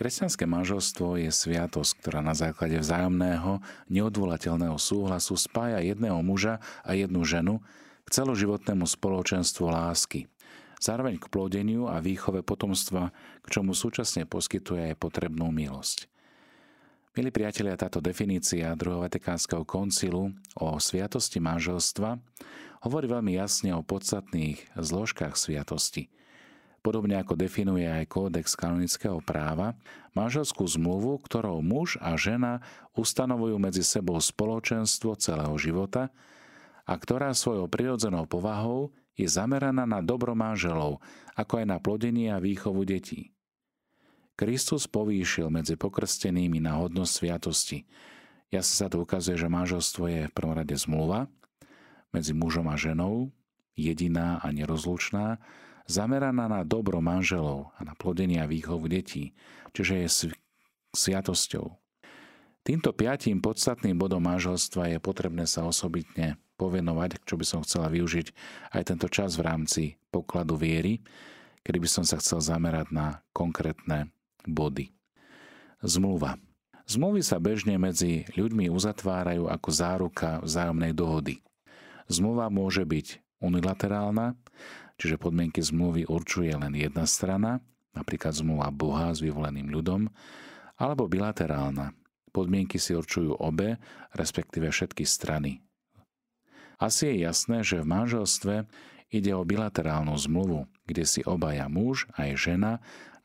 Kresťanské manželstvo je sviatosť, ktorá na základe vzájomného, neodvolateľného súhlasu spája jedného muža a jednu ženu k celoživotnému spoločenstvu lásky. Zároveň k plodeniu a výchove potomstva, k čomu súčasne poskytuje aj potrebnú milosť. Milí priatelia, táto definícia druhého Vatikánskeho koncilu o sviatosti manželstva hovorí veľmi jasne o podstatných zložkách sviatosti – Podobne ako definuje aj kódex kanonického práva, manželskú zmluvu, ktorou muž a žena ustanovujú medzi sebou spoločenstvo celého života a ktorá svojou prirodzenou povahou je zameraná na dobro manželov, ako aj na plodenie a výchovu detí. Kristus povýšil medzi pokrstenými na hodnosť sviatosti. Ja sa tu ukazuje, že manželstvo je v prvom rade zmluva medzi mužom a ženou, jediná a nerozlučná, zameraná na dobro manželov a na plodenie a výchovu detí, čiže je sviatosťou. Týmto piatým podstatným bodom manželstva je potrebné sa osobitne povenovať, čo by som chcela využiť aj tento čas v rámci pokladu viery, kedy by som sa chcel zamerať na konkrétne body. Zmluva. Zmluvy sa bežne medzi ľuďmi uzatvárajú ako záruka vzájomnej dohody. Zmluva môže byť unilaterálna, čiže podmienky zmluvy určuje len jedna strana, napríklad zmluva Boha s vyvoleným ľudom, alebo bilaterálna. Podmienky si určujú obe, respektíve všetky strany. Asi je jasné, že v manželstve ide o bilaterálnu zmluvu, kde si obaja muž aj žena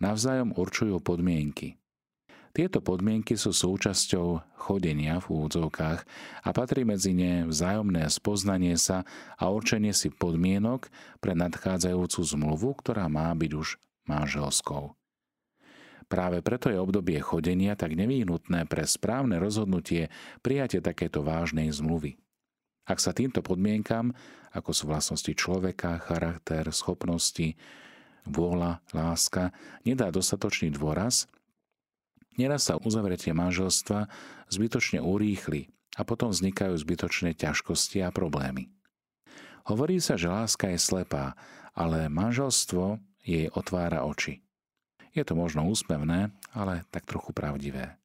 navzájom určujú podmienky. Tieto podmienky sú súčasťou chodenia v úvodzovkách a patrí medzi ne vzájomné spoznanie sa a určenie si podmienok pre nadchádzajúcu zmluvu, ktorá má byť už manželskou. Práve preto je obdobie chodenia tak nevyhnutné pre správne rozhodnutie prijatie takéto vážnej zmluvy. Ak sa týmto podmienkam, ako sú vlastnosti človeka, charakter, schopnosti, vôľa, láska, nedá dostatočný dôraz, Neraz sa uzavretie manželstva zbytočne urýchli a potom vznikajú zbytočné ťažkosti a problémy. Hovorí sa, že láska je slepá, ale manželstvo jej otvára oči. Je to možno úsmevné, ale tak trochu pravdivé.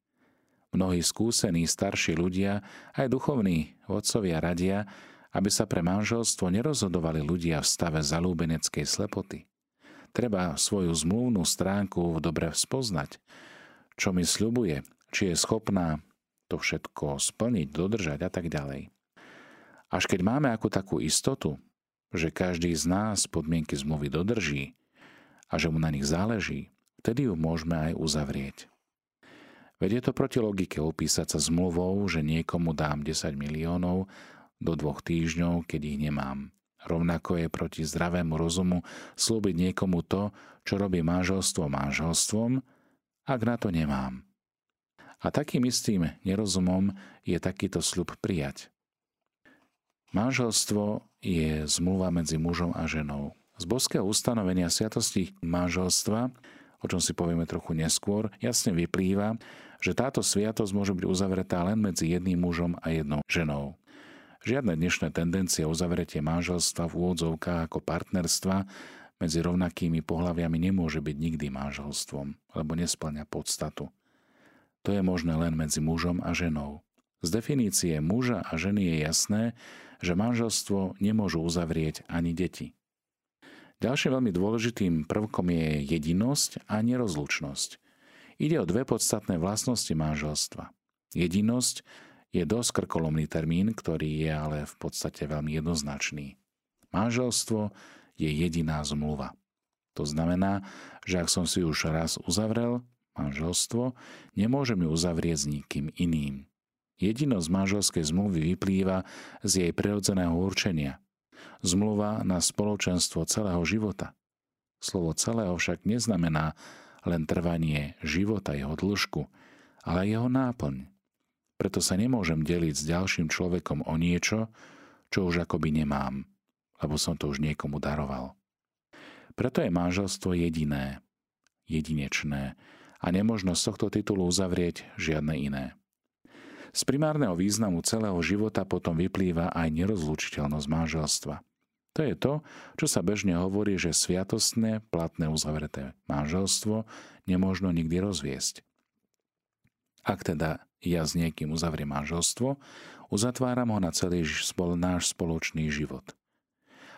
Mnohí skúsení starší ľudia, aj duchovní vodcovia radia, aby sa pre manželstvo nerozhodovali ľudia v stave zalúbeneckej slepoty. Treba svoju zmluvnú stránku dobre spoznať, čo mi sľubuje, či je schopná to všetko splniť, dodržať a tak ďalej. Až keď máme ako takú istotu, že každý z nás podmienky zmluvy dodrží a že mu na nich záleží, vtedy ju môžeme aj uzavrieť. Veď to proti logike opísať sa zmluvou, že niekomu dám 10 miliónov do dvoch týždňov, keď ich nemám. Rovnako je proti zdravému rozumu slúbiť niekomu to, čo robí manželstvo manželstvom, ak na to nemám. A takým istým nerozumom je takýto sľub prijať. Manželstvo je zmluva medzi mužom a ženou. Z boského ustanovenia sviatosti manželstva, o čom si povieme trochu neskôr, jasne vyplýva, že táto sviatosť môže byť uzavretá len medzi jedným mužom a jednou ženou. Žiadne dnešné tendencie uzavretie manželstva v úvodzovkách ako partnerstva medzi rovnakými pohľaviami nemôže byť nikdy manželstvom, lebo nesplňa podstatu. To je možné len medzi mužom a ženou. Z definície muža a ženy je jasné, že manželstvo nemôžu uzavrieť ani deti. Ďalším veľmi dôležitým prvkom je jedinosť a nerozlučnosť. Ide o dve podstatné vlastnosti manželstva. Jedinosť je dosť krkolomný termín, ktorý je ale v podstate veľmi jednoznačný. Manželstvo je jediná zmluva. To znamená, že ak som si už raz uzavrel manželstvo, nemôžem ju uzavrieť s nikým iným. Jedinosť manželskej zmluvy vyplýva z jej prirodzeného určenia. Zmluva na spoločenstvo celého života. Slovo celého však neznamená len trvanie života, jeho dĺžku, ale jeho náplň. Preto sa nemôžem deliť s ďalším človekom o niečo, čo už akoby nemám lebo som to už niekomu daroval. Preto je manželstvo jediné, jedinečné a nemožno z tohto titulu uzavrieť žiadne iné. Z primárneho významu celého života potom vyplýva aj nerozlučiteľnosť manželstva. To je to, čo sa bežne hovorí, že sviatostné, platné uzavreté manželstvo nemôžno nikdy rozviesť. Ak teda ja s niekým uzavriem manželstvo, uzatváram ho na celý náš spoločný život.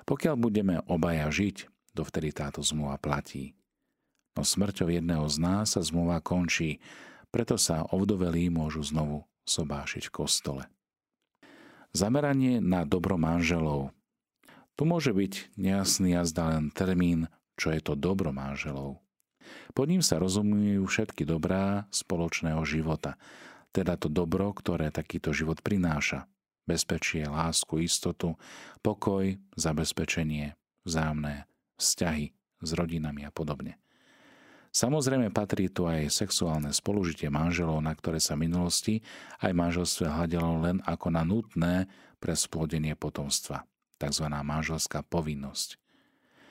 Pokiaľ budeme obaja žiť, dovtedy táto zmluva platí. No smrťou jedného z nás sa zmluva končí, preto sa ovdovelí môžu znovu sobášiť v kostole. Zameranie na dobro manželov. Tu môže byť nejasný a len termín, čo je to dobro manželov. Pod ním sa rozumujú všetky dobrá spoločného života, teda to dobro, ktoré takýto život prináša. Bezpečie, lásku, istotu, pokoj, zabezpečenie, vzájomné vzťahy s rodinami a podobne. Samozrejme patrí tu aj sexuálne spolužitie manželov, na ktoré sa v minulosti aj manželstve hľadelo len ako na nutné pre splodenie potomstva, tzv. manželská povinnosť.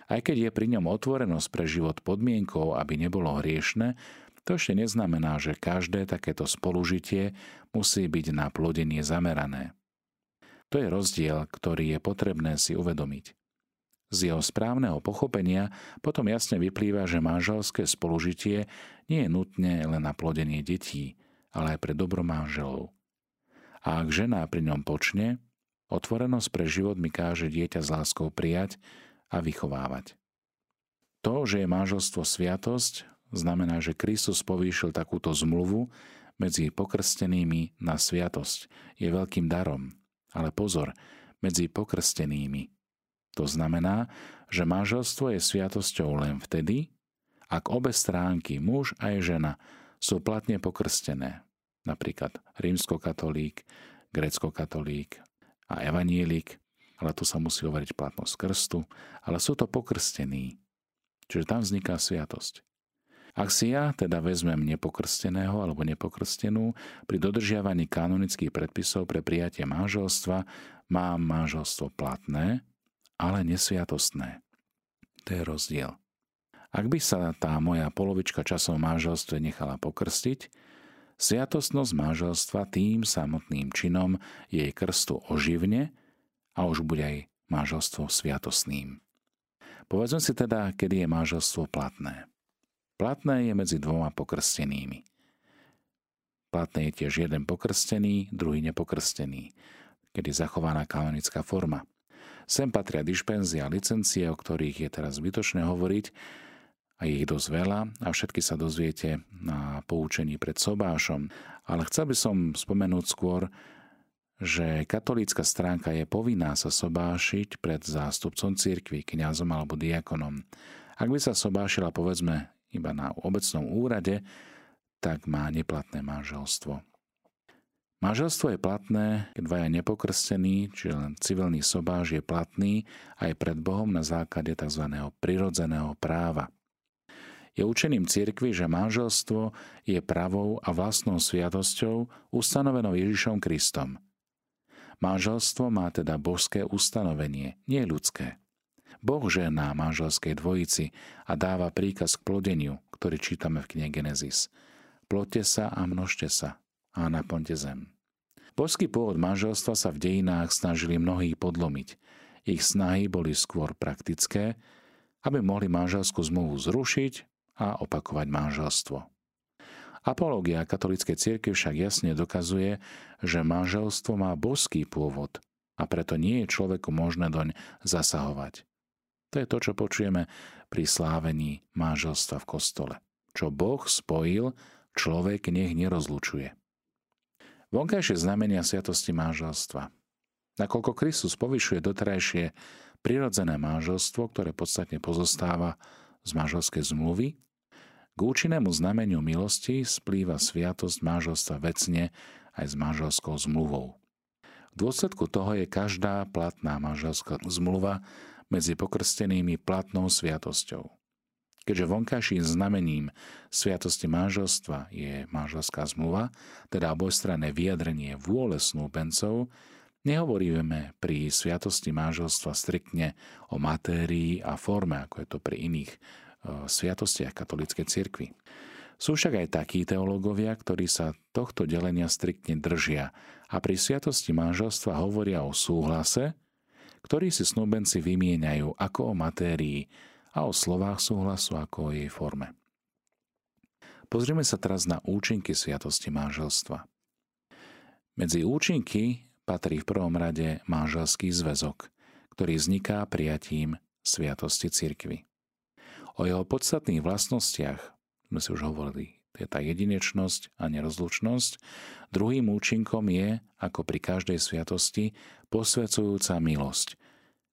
Aj keď je pri ňom otvorenosť pre život podmienkou, aby nebolo hriešne, to ešte neznamená, že každé takéto spolužitie musí byť na plodenie zamerané. To je rozdiel, ktorý je potrebné si uvedomiť. Z jeho správneho pochopenia potom jasne vyplýva, že manželské spolužitie nie je nutne len na plodenie detí, ale aj pre dobro manželov. A ak žena pri ňom počne, otvorenosť pre život mi káže dieťa s láskou prijať a vychovávať. To, že je manželstvo sviatosť, znamená, že Kristus povýšil takúto zmluvu medzi pokrstenými na sviatosť. Je veľkým darom. Ale pozor, medzi pokrstenými to znamená, že manželstvo je sviatosťou len vtedy, ak obe stránky, muž aj žena, sú platne pokrstené. Napríklad rímskokatolík, grecko-katolík a evanielik, ale tu sa musí overiť platnosť krstu, ale sú to pokrstení. Čiže tam vzniká sviatosť. Ak si ja teda vezmem nepokrsteného alebo nepokrstenú, pri dodržiavaní kanonických predpisov pre prijatie manželstva mám manželstvo platné, ale nesviatostné. To je rozdiel. Ak by sa tá moja polovička časov manželstve nechala pokrstiť, sviatostnosť manželstva tým samotným činom jej krstu oživne a už bude aj manželstvo sviatostným. Povedzme si teda, kedy je manželstvo platné. Platné je medzi dvoma pokrstenými. Platné je tiež jeden pokrstený, druhý nepokrstený, kedy zachovaná kanonická forma. Sem patria dišpenzie a licencie, o ktorých je teraz zbytočné hovoriť, a ich dosť veľa a všetky sa dozviete na poučení pred sobášom. Ale chcel by som spomenúť skôr, že katolícka stránka je povinná sa sobášiť pred zástupcom cirkvi, kňazom alebo diakonom. Ak by sa sobášila povedzme iba na obecnom úrade, tak má neplatné manželstvo. Manželstvo je platné, keď dvaja nepokrstení, čiže len civilný sobáš je platný aj pred Bohom na základe tzv. prirodzeného práva. Je učením cirkvi, že manželstvo je pravou a vlastnou sviatosťou ustanovenou Ježišom Kristom. Manželstvo má teda božské ustanovenie, nie ľudské. Boh žená manželskej dvojici a dáva príkaz k plodeniu, ktorý čítame v knihe Genesis. Plote sa a množte sa, a naplňte zem. Božský pôvod manželstva sa v dejinách snažili mnohí podlomiť. Ich snahy boli skôr praktické, aby mohli manželskú zmluvu zrušiť a opakovať manželstvo. Apológia katolíckej cirkvi však jasne dokazuje, že manželstvo má božský pôvod a preto nie je človeku možné doň zasahovať. To je to, čo počujeme pri slávení manželstva v kostole. Čo Boh spojil, človek nech nerozlučuje. Vonkajšie znamenia sviatosti manželstva. Nakoľko Kristus povyšuje doterajšie prirodzené manželstvo, ktoré podstatne pozostáva z manželskej zmluvy, k účinnému znameniu milosti splýva sviatosť manželstva vecne aj s manželskou zmluvou. V dôsledku toho je každá platná manželská zmluva medzi pokrstenými platnou sviatosťou. Keďže vonkajším znamením sviatosti manželstva je manželská zmluva, teda obojstranné vyjadrenie vôle snúbencov, nehovoríme pri sviatosti manželstva striktne o matérii a forme, ako je to pri iných e, sviatostiach katolíckej cirkvi. Sú však aj takí teológovia, ktorí sa tohto delenia striktne držia a pri sviatosti manželstva hovoria o súhlase, ktorý si snúbenci vymieňajú ako o matérii a o slovách súhlasu ako o jej forme. Pozrieme sa teraz na účinky sviatosti manželstva. Medzi účinky patrí v prvom rade manželský zväzok, ktorý vzniká prijatím sviatosti cirkvy. O jeho podstatných vlastnostiach sme si už hovorili. Je tá jedinečnosť a nerozlučnosť. Druhým účinkom je, ako pri každej sviatosti, posvedzujúca milosť,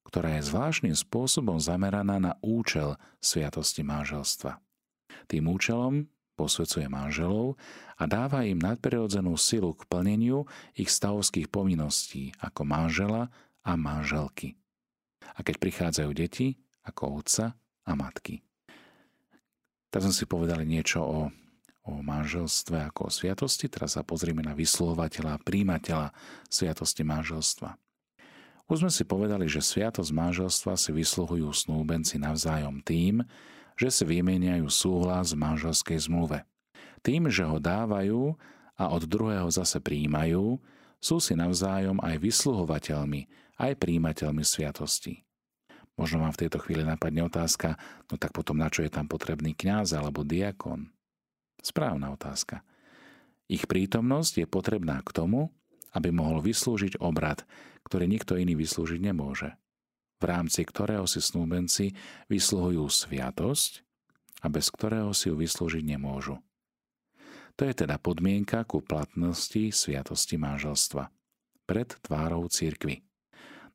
ktorá je zvláštnym spôsobom zameraná na účel sviatosti manželstva. Tým účelom posvedcuje manželov a dáva im nadprirodzenú silu k plneniu ich stavovských povinností ako manžela a manželky. A keď prichádzajú deti, ako otca a matky. Tak sme si povedali niečo o, o manželstve ako o sviatosti, teraz sa pozrieme na vyslovovateľa príjimateľa sviatosti manželstva. Už sme si povedali, že sviatosť manželstva si vysluhujú snúbenci navzájom tým, že si vymeniajú súhlas v manželskej zmluve. Tým, že ho dávajú a od druhého zase príjmajú, sú si navzájom aj vysluhovateľmi, aj príjimateľmi sviatosti. Možno vám v tejto chvíli napadne otázka, no tak potom na čo je tam potrebný kňaz alebo diakon? Správna otázka. Ich prítomnosť je potrebná k tomu, aby mohol vyslúžiť obrad, ktorý nikto iný vyslúžiť nemôže v rámci ktorého si snúbenci vysluhujú sviatosť a bez ktorého si ju vyslúžiť nemôžu. To je teda podmienka ku platnosti sviatosti manželstva pred tvárou církvy.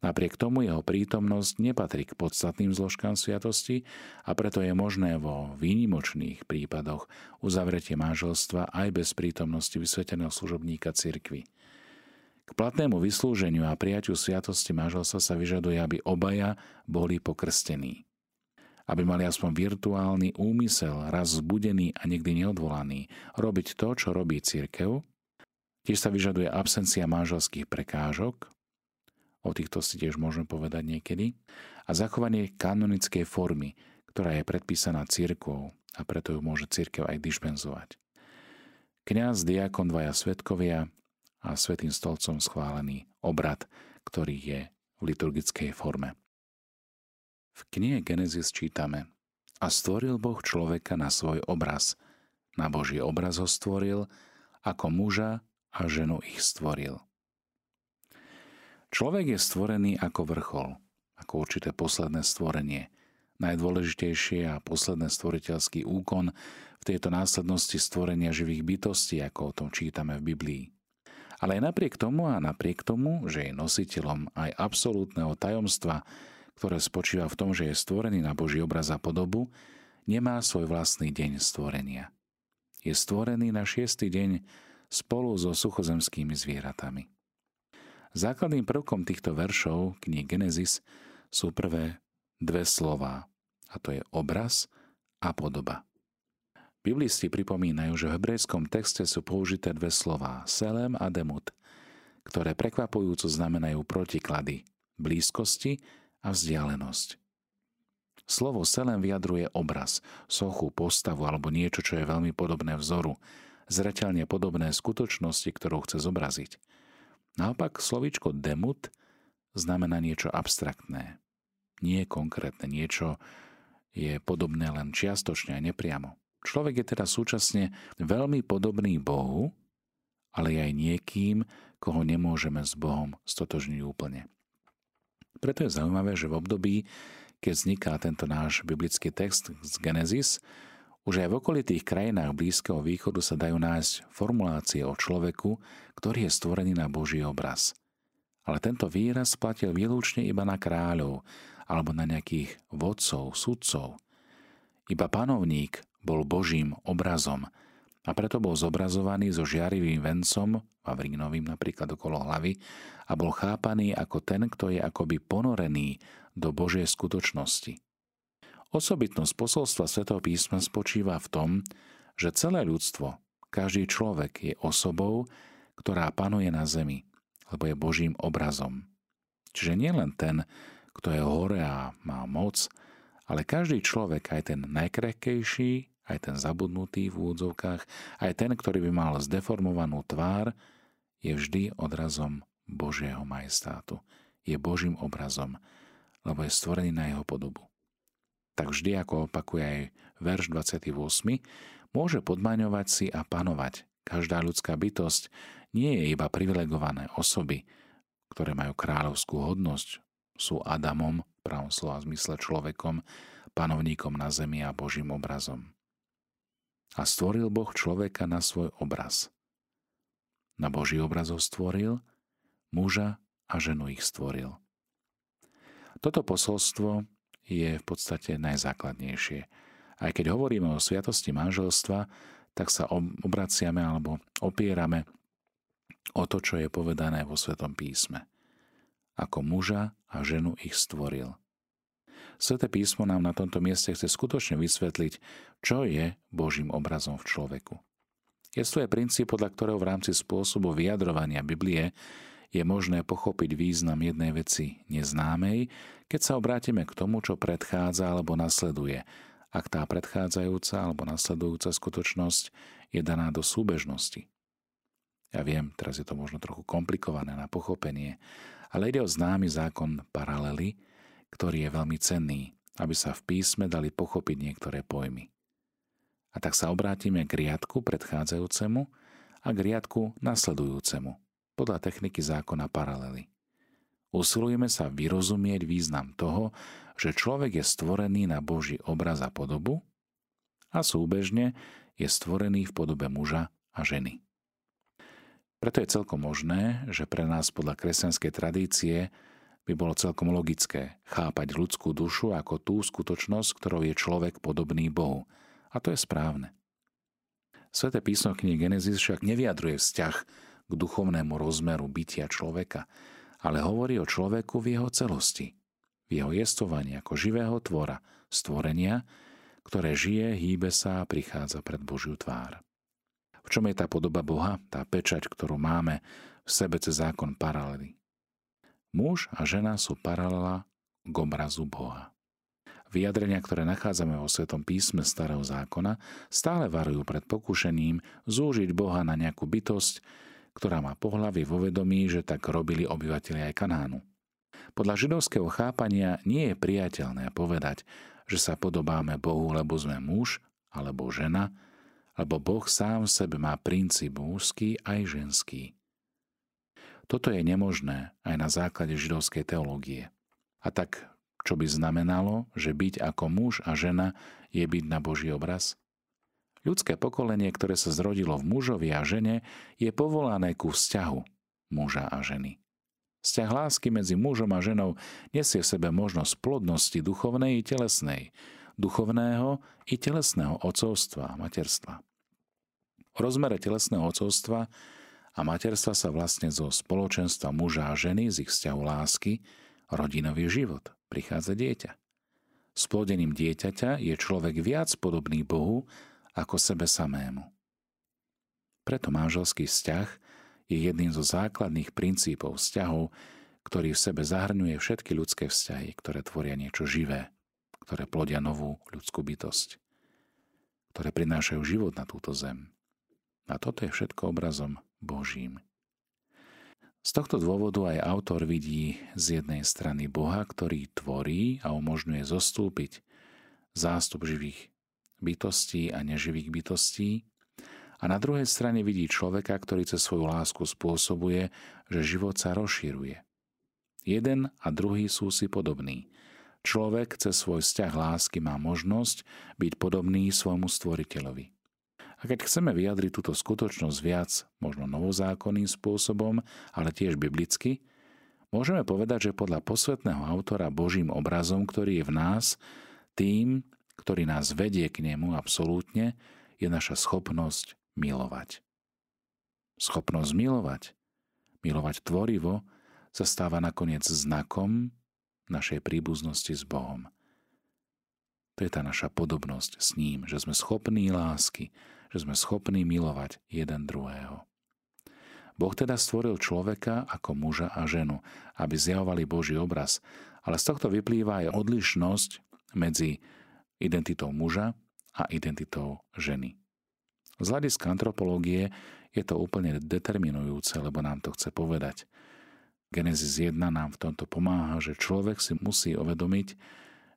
Napriek tomu jeho prítomnosť nepatrí k podstatným zložkám sviatosti a preto je možné vo výnimočných prípadoch uzavretie manželstva aj bez prítomnosti vysveteného služobníka cirkvy. K platnému vyslúženiu a prijaťu sviatosti manželstva sa vyžaduje, aby obaja boli pokrstení. Aby mali aspoň virtuálny úmysel, raz zbudený a nikdy neodvolaný, robiť to, čo robí církev. Tiež sa vyžaduje absencia manželských prekážok, o týchto si tiež môžeme povedať niekedy, a zachovanie kanonickej formy, ktorá je predpísaná církvou a preto ju môže církev aj dispenzovať. Kňaz, diakon, dvaja svetkovia, a Svetým stolcom schválený obrad, ktorý je v liturgickej forme. V knihe Genesis čítame A stvoril Boh človeka na svoj obraz. Na Boží obraz ho stvoril, ako muža a ženu ich stvoril. Človek je stvorený ako vrchol, ako určité posledné stvorenie. Najdôležitejšie a posledné stvoriteľský úkon v tejto následnosti stvorenia živých bytostí, ako o tom čítame v Biblii. Ale aj napriek tomu a napriek tomu, že je nositeľom aj absolútneho tajomstva, ktoré spočíva v tom, že je stvorený na Boží obraz a podobu, nemá svoj vlastný deň stvorenia. Je stvorený na šiestý deň spolu so suchozemskými zvieratami. Základným prvkom týchto veršov knihy Genesis sú prvé dve slová, a to je obraz a podoba. Biblisti pripomínajú, že v hebrejskom texte sú použité dve slová selem a demut, ktoré prekvapujúco znamenajú protiklady blízkosti a vzdialenosť. Slovo selem vyjadruje obraz, sochu, postavu alebo niečo, čo je veľmi podobné vzoru, zreteľne podobné skutočnosti, ktorú chce zobraziť. Naopak slovíčko demut znamená niečo abstraktné, nie konkrétne, niečo je podobné len čiastočne a nepriamo. Človek je teda súčasne veľmi podobný Bohu, ale aj niekým, koho nemôžeme s Bohom stotožniť úplne. Preto je zaujímavé, že v období, keď vzniká tento náš biblický text z Genesis, už aj v okolitých krajinách Blízkeho východu sa dajú nájsť formulácie o človeku, ktorý je stvorený na Boží obraz. Ale tento výraz platil výlučne iba na kráľov alebo na nejakých vodcov, sudcov. Iba panovník bol Božím obrazom a preto bol zobrazovaný so žiarivým vencom, Vavrínovým napríklad okolo hlavy, a bol chápaný ako ten, kto je akoby ponorený do Božej skutočnosti. Osobitnosť posolstva Svetého písma spočíva v tom, že celé ľudstvo, každý človek je osobou, ktorá panuje na zemi, lebo je Božím obrazom. Čiže nie len ten, kto je hore a má moc, ale každý človek, aj ten najkrehkejší, aj ten zabudnutý v úvodzovkách, aj ten, ktorý by mal zdeformovanú tvár, je vždy odrazom Božieho majestátu. je Božím obrazom, lebo je stvorený na jeho podobu. Tak vždy, ako opakuje aj verš 28, môže podmaňovať si a panovať. Každá ľudská bytosť nie je iba privilegované osoby, ktoré majú kráľovskú hodnosť, sú Adamom, pravom slova zmysle človekom, panovníkom na zemi a Božím obrazom. A stvoril Boh človeka na svoj obraz. Na Boží obraz ho stvoril, muža a ženu ich stvoril. Toto posolstvo je v podstate najzákladnejšie. Aj keď hovoríme o sviatosti manželstva, tak sa obraciame alebo opierame o to, čo je povedané vo Svetom písme. Ako muža a ženu ich stvoril. Sveté písmo nám na tomto mieste chce skutočne vysvetliť, čo je Božím obrazom v človeku. Je to je princíp, podľa ktorého v rámci spôsobu vyjadrovania Biblie je možné pochopiť význam jednej veci neznámej, keď sa obrátime k tomu, čo predchádza alebo nasleduje, ak tá predchádzajúca alebo nasledujúca skutočnosť je daná do súbežnosti. Ja viem, teraz je to možno trochu komplikované na pochopenie, ale ide o známy zákon paralely, ktorý je veľmi cenný, aby sa v písme dali pochopiť niektoré pojmy. A tak sa obrátime k riadku predchádzajúcemu a k riadku nasledujúcemu podľa techniky zákona paralely. Usilujeme sa vyrozumieť význam toho, že človek je stvorený na Boží obraz a podobu a súbežne je stvorený v podobe muža a ženy. Preto je celkom možné, že pre nás podľa kresťanskej tradície by bolo celkom logické chápať ľudskú dušu ako tú skutočnosť, ktorou je človek podobný Bohu. A to je správne. Sveté písmo knihy Genesis však nevyjadruje vzťah k duchovnému rozmeru bytia človeka, ale hovorí o človeku v jeho celosti, v jeho jestovaní ako živého tvora, stvorenia, ktoré žije, hýbe sa a prichádza pred Božiu tvár. V čom je tá podoba Boha, tá pečať, ktorú máme v sebe cez zákon paralely? Muž a žena sú paralela k obrazu Boha. Vyjadrenia, ktoré nachádzame vo Svetom písme Starého zákona, stále varujú pred pokúšením zúžiť Boha na nejakú bytosť, ktorá má pohlavy vo vedomí, že tak robili obyvateľi aj Kanánu. Podľa židovského chápania nie je priateľné povedať, že sa podobáme Bohu, lebo sme muž alebo žena, lebo Boh sám v sebe má princíp mužský aj ženský. Toto je nemožné aj na základe židovskej teológie. A tak, čo by znamenalo, že byť ako muž a žena je byť na Boží obraz? Ľudské pokolenie, ktoré sa zrodilo v mužovi a žene, je povolané ku vzťahu muža a ženy. Vzťah lásky medzi mužom a ženou nesie v sebe možnosť plodnosti duchovnej i telesnej, duchovného i telesného ocovstva a materstva. O rozmere telesného ocovstva a materstva sa vlastne zo spoločenstva muža a ženy z ich vzťahu lásky rodinový život prichádza dieťa. S plodením dieťaťa je človek viac podobný Bohu ako sebe samému. Preto manželský vzťah je jedným zo základných princípov vzťahov, ktorý v sebe zahrňuje všetky ľudské vzťahy, ktoré tvoria niečo živé, ktoré plodia novú ľudskú bytosť, ktoré prinášajú život na túto zem. A toto je všetko obrazom Božím. Z tohto dôvodu aj autor vidí z jednej strany Boha, ktorý tvorí a umožňuje zostúpiť zástup živých bytostí a neživých bytostí a na druhej strane vidí človeka, ktorý cez svoju lásku spôsobuje, že život sa rozširuje. Jeden a druhý sú si podobní. Človek cez svoj vzťah lásky má možnosť byť podobný svojmu stvoriteľovi. A keď chceme vyjadriť túto skutočnosť viac, možno novozákonným spôsobom, ale tiež biblicky, môžeme povedať, že podľa posvetného autora Božím obrazom, ktorý je v nás, tým, ktorý nás vedie k nemu absolútne, je naša schopnosť milovať. Schopnosť milovať, milovať tvorivo, sa stáva nakoniec znakom našej príbuznosti s Bohom. To je tá naša podobnosť s ním, že sme schopní lásky, že sme schopní milovať jeden druhého. Boh teda stvoril človeka ako muža a ženu, aby zjavovali Boží obraz, ale z tohto vyplýva aj odlišnosť medzi identitou muža a identitou ženy. Z hľadiska antropológie je to úplne determinujúce, lebo nám to chce povedať, Genesis 1 nám v tomto pomáha, že človek si musí uvedomiť,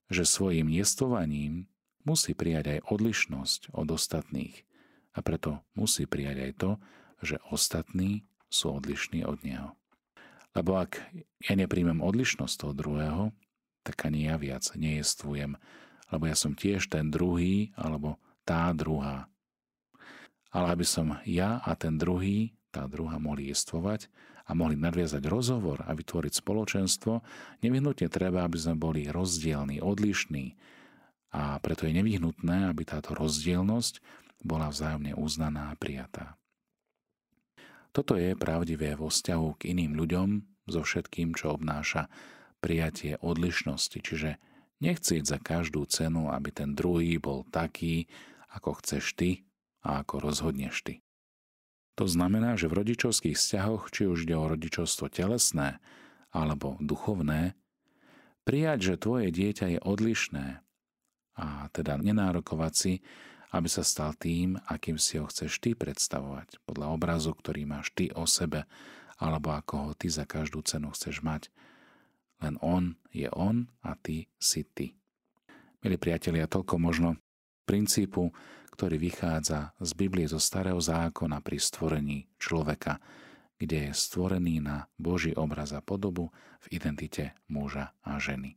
že svojim jestovaním musí prijať aj odlišnosť od ostatných a preto musí prijať aj to, že ostatní sú odlišní od neho. Lebo ak ja nepríjmem odlišnosť toho druhého, tak ani ja viac nejestvujem, lebo ja som tiež ten druhý alebo tá druhá. Ale aby som ja a ten druhý, tá druhá mohli jestvovať a mohli nadviazať rozhovor a vytvoriť spoločenstvo, nevyhnutne treba, aby sme boli rozdielní, odlišní. A preto je nevyhnutné, aby táto rozdielnosť bola vzájomne uznaná a prijatá. Toto je pravdivé vo vzťahu k iným ľuďom so všetkým, čo obnáša prijatie odlišnosti, čiže nechcieť za každú cenu, aby ten druhý bol taký, ako chceš ty a ako rozhodneš ty. To znamená, že v rodičovských vzťahoch, či už ide o rodičovstvo telesné alebo duchovné, prijať, že tvoje dieťa je odlišné a teda nenárokovať si, aby sa stal tým, akým si ho chceš ty predstavovať, podľa obrazu, ktorý máš ty o sebe, alebo ako ho ty za každú cenu chceš mať. Len on je on a ty si ty. Milí priatelia, toľko možno princípu, ktorý vychádza z Biblie zo Starého zákona pri stvorení človeka, kde je stvorený na Boží obraz a podobu v identite muža a ženy.